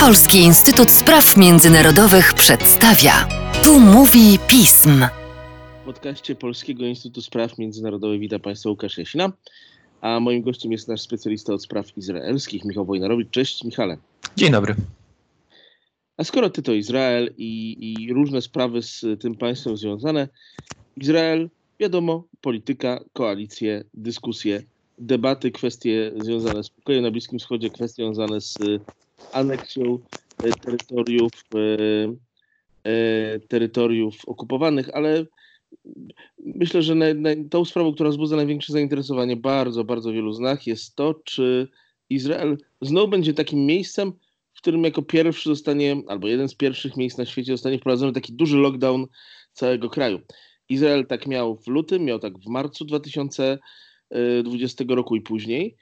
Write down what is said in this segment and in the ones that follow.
Polski Instytut Spraw Międzynarodowych przedstawia. Tu mówi pism. W podcaście Polskiego Instytutu Spraw Międzynarodowych witam Państwa Łukasz Jasina, a moim gościem jest nasz specjalista od spraw izraelskich, Michał Wojnarowicz. Cześć Michale. Dzień dobry. A skoro ty to Izrael i, i różne sprawy z tym państwem związane, Izrael, wiadomo, polityka, koalicje, dyskusje, debaty, kwestie związane z pokojem na Bliskim Wschodzie, kwestie związane z aneksją e, terytoriów, e, e, terytoriów okupowanych, ale myślę, że naj, naj, tą sprawą, która wzbudza największe zainteresowanie bardzo, bardzo wielu z nas jest to, czy Izrael znowu będzie takim miejscem, w którym jako pierwszy zostanie, albo jeden z pierwszych miejsc na świecie zostanie wprowadzony taki duży lockdown całego kraju. Izrael tak miał w lutym, miał tak w marcu 2020 roku i później.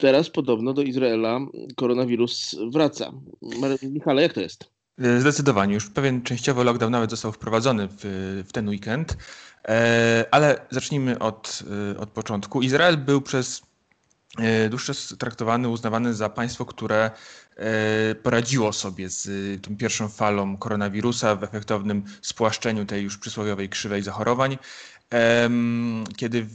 Teraz podobno do Izraela koronawirus wraca. Michale, jak to jest? Zdecydowanie. Już pewien częściowy lockdown nawet został wprowadzony w, w ten weekend. E, ale zacznijmy od, e, od początku. Izrael był przez e, dłuższy czas traktowany, uznawany za państwo, które poradziło sobie z tą pierwszą falą koronawirusa w efektownym spłaszczeniu tej już przysłowiowej krzywej zachorowań kiedy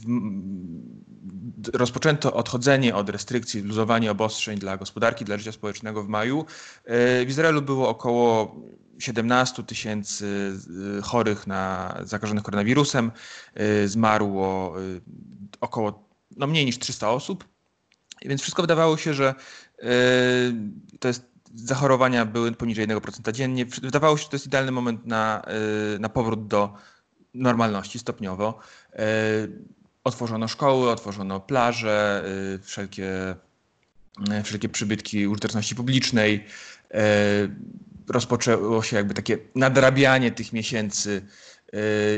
rozpoczęto odchodzenie od restrykcji, luzowanie obostrzeń dla gospodarki, dla życia społecznego w maju, e, w Izraelu było około 17 tysięcy e, chorych na zakażonych koronawirusem. E, zmarło około no mniej niż 300 osób. Więc wszystko wydawało się, że to jest zachorowania były poniżej 1% dziennie. Wydawało się, że to jest idealny moment na, na powrót do normalności stopniowo. E, otworzono szkoły, otworzono plaże, wszelkie, wszelkie przybytki użyteczności publicznej. Rozpoczęło się jakby takie nadrabianie tych miesięcy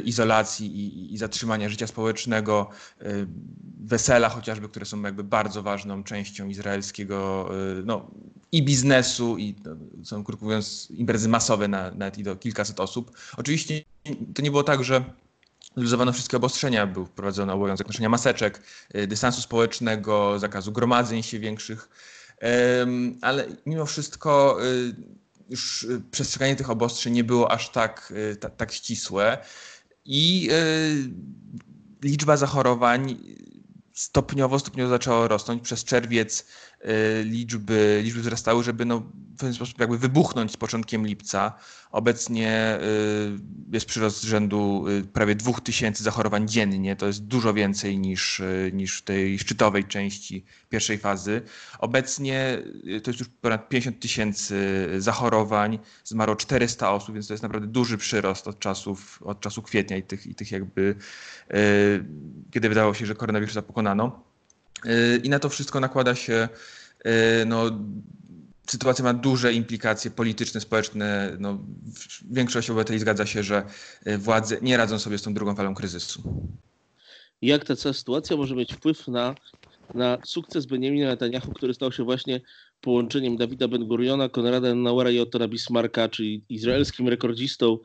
izolacji i, i, zatrzymania życia społecznego, wesela chociażby, które są jakby bardzo ważną częścią izraelskiego no, i biznesu, i no, są krótko mówiąc imprezy masowe na, nawet i do kilkaset osób. Oczywiście to nie było tak, że luzowano wszystkie obostrzenia, był wprowadzony obowiązek noszenia maseczek, y, dystansu społecznego, zakazu gromadzeń się większych, ale mimo wszystko y, już y, przestrzeganie tych obostrzeń nie było aż tak, tak, tak ścisłe i liczba zachorowań stopniowo, stopniowo zaczęła rosnąć. Przez czerwiec Y, liczby, liczby wzrastały, żeby no, w pewien sposób jakby wybuchnąć z początkiem lipca. Obecnie y, jest przyrost rzędu y, prawie 2000 zachorowań dziennie. To jest dużo więcej niż, niż w tej szczytowej części pierwszej fazy. Obecnie to jest już ponad 50 tysięcy zachorowań, zmarło 400 osób, więc to jest naprawdę duży przyrost od czasów, od czasu kwietnia i tych, i tych jakby, kiedy wydawało się, że koronawirusa pokonano. Y, I na to wszystko nakłada się, y, no, sytuacja ma duże implikacje polityczne, społeczne. No, większość obywateli zgadza się, że y, władze nie radzą sobie z tą drugą falą kryzysu. Jak ta cała sytuacja może mieć wpływ na, na sukces Benjamina Netanyahu, który stał się właśnie połączeniem Dawida Ben-Guriona, Konrada Nauera i Ottona Bismarcka, czyli izraelskim rekordzistą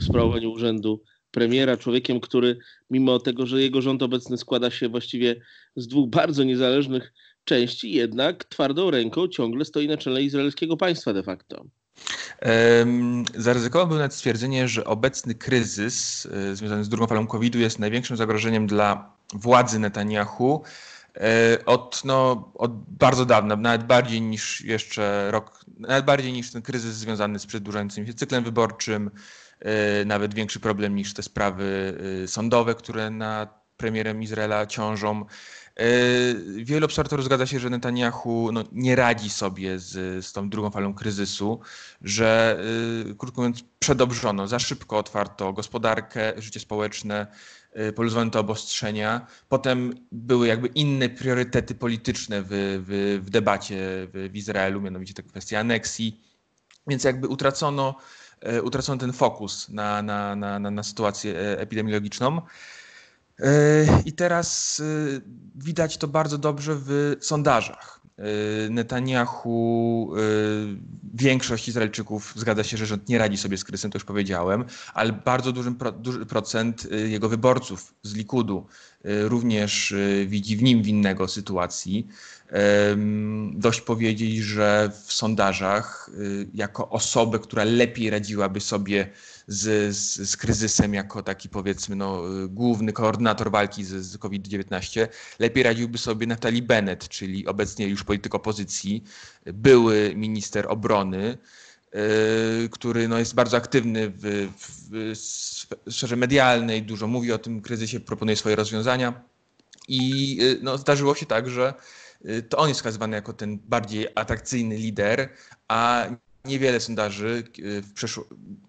w sprawowaniu urzędu premiera, człowiekiem, który mimo tego, że jego rząd obecny składa się właściwie z dwóch bardzo niezależnych części, jednak twardą ręką ciągle stoi na czele izraelskiego państwa de facto. Zaryzykowałbym nawet stwierdzenie, że obecny kryzys y, związany z drugą falą COVID-u jest największym zagrożeniem dla władzy Netanyahu y, od, no, od bardzo dawna, nawet bardziej niż jeszcze rok, nawet bardziej niż ten kryzys związany z przedłużającym się cyklem wyborczym, E, nawet większy problem niż te sprawy e, sądowe, które na premierem Izraela ciążą. E, wielu obserwatorów zgadza się, że Netanyahu no, nie radzi sobie z, z tą drugą falą kryzysu, że krótko mówiąc przedobrzono, za szybko otwarto gospodarkę, życie społeczne, poluzowano te obostrzenia. Potem były jakby inne priorytety polityczne w, w, w debacie w, w Izraelu, mianowicie te kwestie aneksji. Więc jakby utracono utracono ten fokus na, na, na, na, sytuację e, epidemiologiczną. E, I teraz widać to bardzo dobrze w sondażach. Netanyahu, większość Izraelczyków zgadza się, że rząd nie radzi sobie z kryzysem, to już powiedziałem, ale bardzo duży, duży procent jego wyborców z Likudu również widzi w nim winnego sytuacji. Dość powiedzieć, że w sondażach jako osobę, która lepiej radziłaby sobie z, z, z, kryzysem jako taki powiedzmy no, główny koordynator walki z, z COVID-19, lepiej radziłby sobie Naftali Bennett, czyli obecnie już polityk opozycji, były minister obrony, yy, który no, jest bardzo aktywny w, w sferze medialnej, dużo mówi o tym kryzysie, proponuje swoje rozwiązania. I no, zdarzyło się tak, że to on jest wskazywany jako ten bardziej atrakcyjny lider, a niewiele sondaży w przeszło,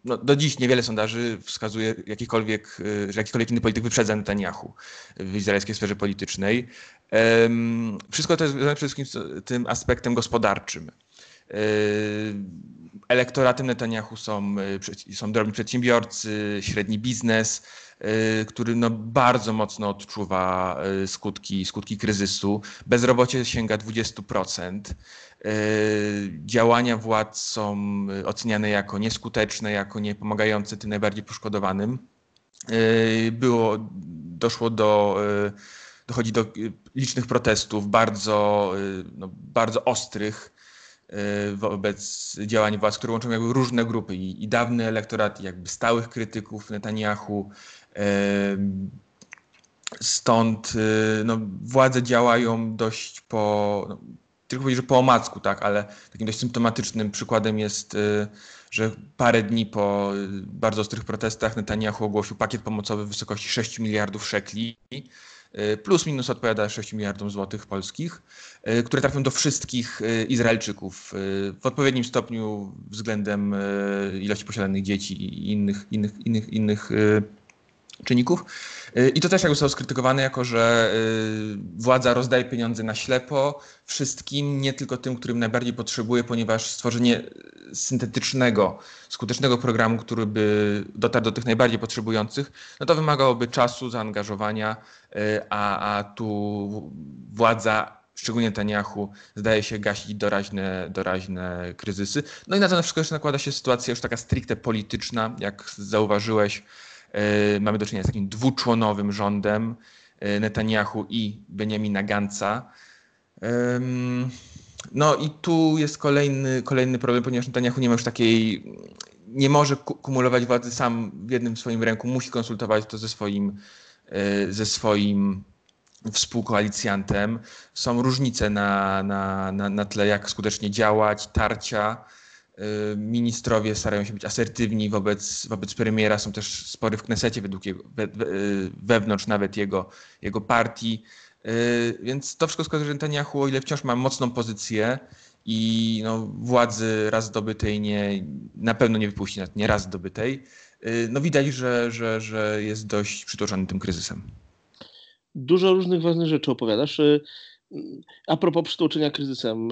no do dziś niewiele sondaży wskazuje jakikolwiek, że jakikolwiek inny polityk wyprzedza Netanyahu w izraelskiej sferze politycznej. Wszystko to jest związane przede wszystkim tym aspektem gospodarczym. Elektoratem Netanyahu są, są drobni przedsiębiorcy, średni biznes, który no bardzo mocno odczuwa skutki, skutki kryzysu. Bezrobocie sięga 20%. Działania władz są oceniane jako nieskuteczne, jako nie pomagające tym najbardziej poszkodowanym. Było, doszło do, dochodzi do licznych protestów, bardzo, no, bardzo ostrych wobec działań władz, które łączą jakby różne grupy i, i dawny elektorat, i jakby stałych krytyków Netanyahu. Stąd no, władze działają dość po, no, tylko powiedzieć, że po omacku, tak, ale takim dość symptomatycznym przykładem jest, y, że parę dni po y, bardzo ostrych protestach Netanyahu ogłosił pakiet pomocowy w wysokości 6 miliardów szekli, y, plus minus odpowiada 6 miliardom złotych polskich, które trafią do wszystkich Izraelczyków w odpowiednim stopniu względem ilości posiadanych dzieci i innych, innych, innych, innych czynników. I to też jakby zostało skrytykowane jako, że y, władza rozdaje pieniądze na ślepo wszystkim, nie tylko tym, którym najbardziej potrzebuje, ponieważ stworzenie syntetycznego, skutecznego programu, który by dotarł do tych najbardziej potrzebujących, no to wymagałoby czasu, zaangażowania, y, a, a tu władza szczególnie Netanyahu, zdaje się gasić doraźne, doraźne kryzysy. No i na to wszystko jeszcze nakłada się sytuacja już taka stricte polityczna, jak zauważyłeś, mamy do czynienia z takim dwuczłonowym rządem e, Netanyahu i Benjamina Ganca. No i tu jest kolejny, kolejny problem, ponieważ Netanyahu nie ma już takiej, nie może kumulować władzy sam w jednym swoim ręku, musi konsultować to ze swoim, e, ze swoim współkoalicjantem. Są różnice na, na, na, na tle, jak skutecznie działać, tarcia. Y, ministrowie starają się być asertywni wobec, wobec premiera, są też spory w Knesecie według jego, we, we, y, wewnątrz nawet jego, jego partii. Y, więc to wszystko wskazuje, że Netanyahu, o ile wciąż ma mocną pozycję i no, władzy raz zdobytej nie, na pewno nie wypuści, nie raz zdobytej, no widać, że, że, że jest dość przytoczony tym kryzysem. Dużo różnych ważnych rzeczy opowiadasz. A propos przytłoczenia kryzysem,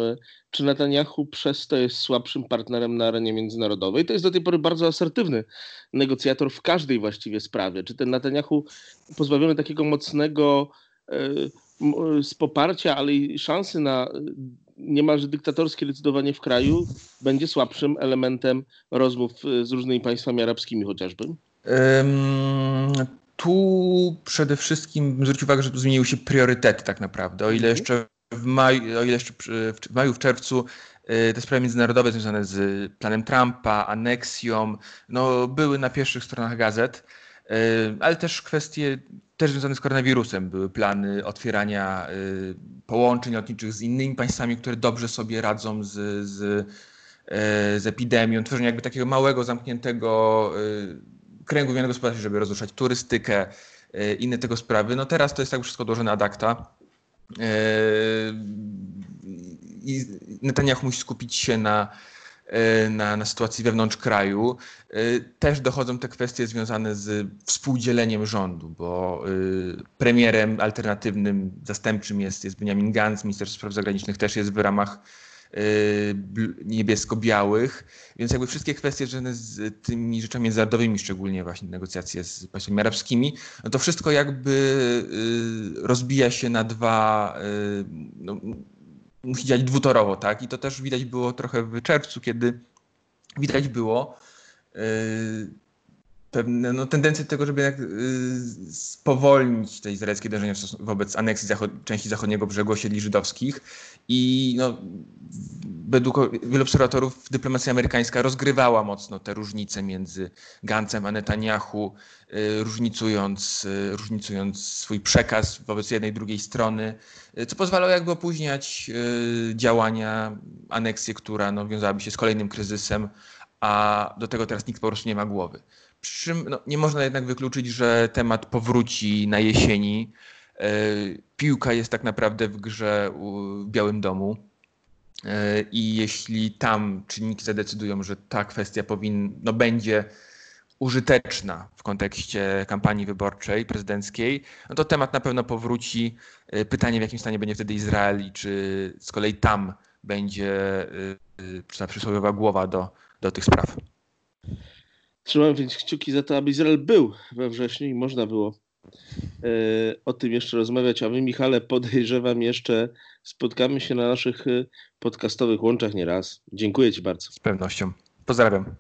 czy Netanyahu przez to jest słabszym partnerem na arenie międzynarodowej? To jest do tej pory bardzo asertywny negocjator w każdej właściwie sprawie. Czy ten Netanyahu pozbawiony takiego mocnego z poparcia, ale i szansy na niemalże dyktatorskie decydowanie w kraju będzie słabszym elementem rozmów z różnymi państwami arabskimi chociażby? Tu przede wszystkim zwróć uwagę, że zmieniły się priorytety tak naprawdę. O ile mhm. jeszcze w maju, o ile jeszcze w maju, w czerwcu y, te sprawy międzynarodowe związane z planem Trumpa, aneksją, no, były na pierwszych stronach gazet, y, ale też kwestie też związane z koronawirusem. Były plany otwierania y, połączeń lotniczych z innymi państwami, które dobrze sobie radzą z, z, z epidemią, tworzenie jakby takiego małego, zamkniętego kręgu wymiany gospodarczej, żeby rozruszać turystykę, e, inne tego sprawy. No teraz to jest tak wszystko dołożone ad acta. E, I Netanyahu musi skupić się na, e, na, na sytuacji wewnątrz kraju. Też dochodzą te kwestie związane z współdzieleniem rządu, bo premierem alternatywnym, zastępczym jest, jest Benjamin Gantz, minister spraw zagranicznych też jest w ramach niebiesko-białych, więc jakby wszystkie kwestie związane z tymi rzeczami międzynarodowymi, szczególnie właśnie negocjacje z państwami arabskimi, no to wszystko jakby y, rozbija się na dwa, y, no, musi działać dwutorowo, tak? I to też widać było trochę w czerwcu, kiedy widać było pewne no, tendencje do tego, żeby y, spowolnić te izraelskie dążenia wobec aneksji zachod części zachodniego brzegu osiedli żydowskich i no, według wielu obserwatorów dyplomacja amerykańska rozgrywała mocno te różnice między Gancem a Netanyahu, y, różnicując, y, różnicując swój przekaz wobec jednej i drugiej strony, y, co pozwalało jakby opóźniać y, działania, aneksję, która no, wiązałaby się z kolejnym kryzysem, a do tego teraz nikt po prostu nie ma głowy. Przy no, nie można jednak wykluczyć, że temat powróci na jesieni. E, piłka jest tak naprawdę w grze w Białym Domu. E, I jeśli tam czynniki zadecydują, że ta kwestia powinna, no, będzie użyteczna w kontekście kampanii wyborczej prezydenckiej, no to temat na pewno powróci. E, pytanie, w jakim stanie będzie wtedy Izrael i czy z kolei tam będzie ta przysłowiowa głowa do, do tych spraw. Trzymam więc kciuki za to, aby Izrael był we wrześniu i można było e, o tym jeszcze rozmawiać. A wy, Michale, podejrzewam jeszcze, spotkamy się na naszych e, podcastowych łączach nieraz. Dziękuję Ci bardzo. Z pewnością. Pozdrawiam.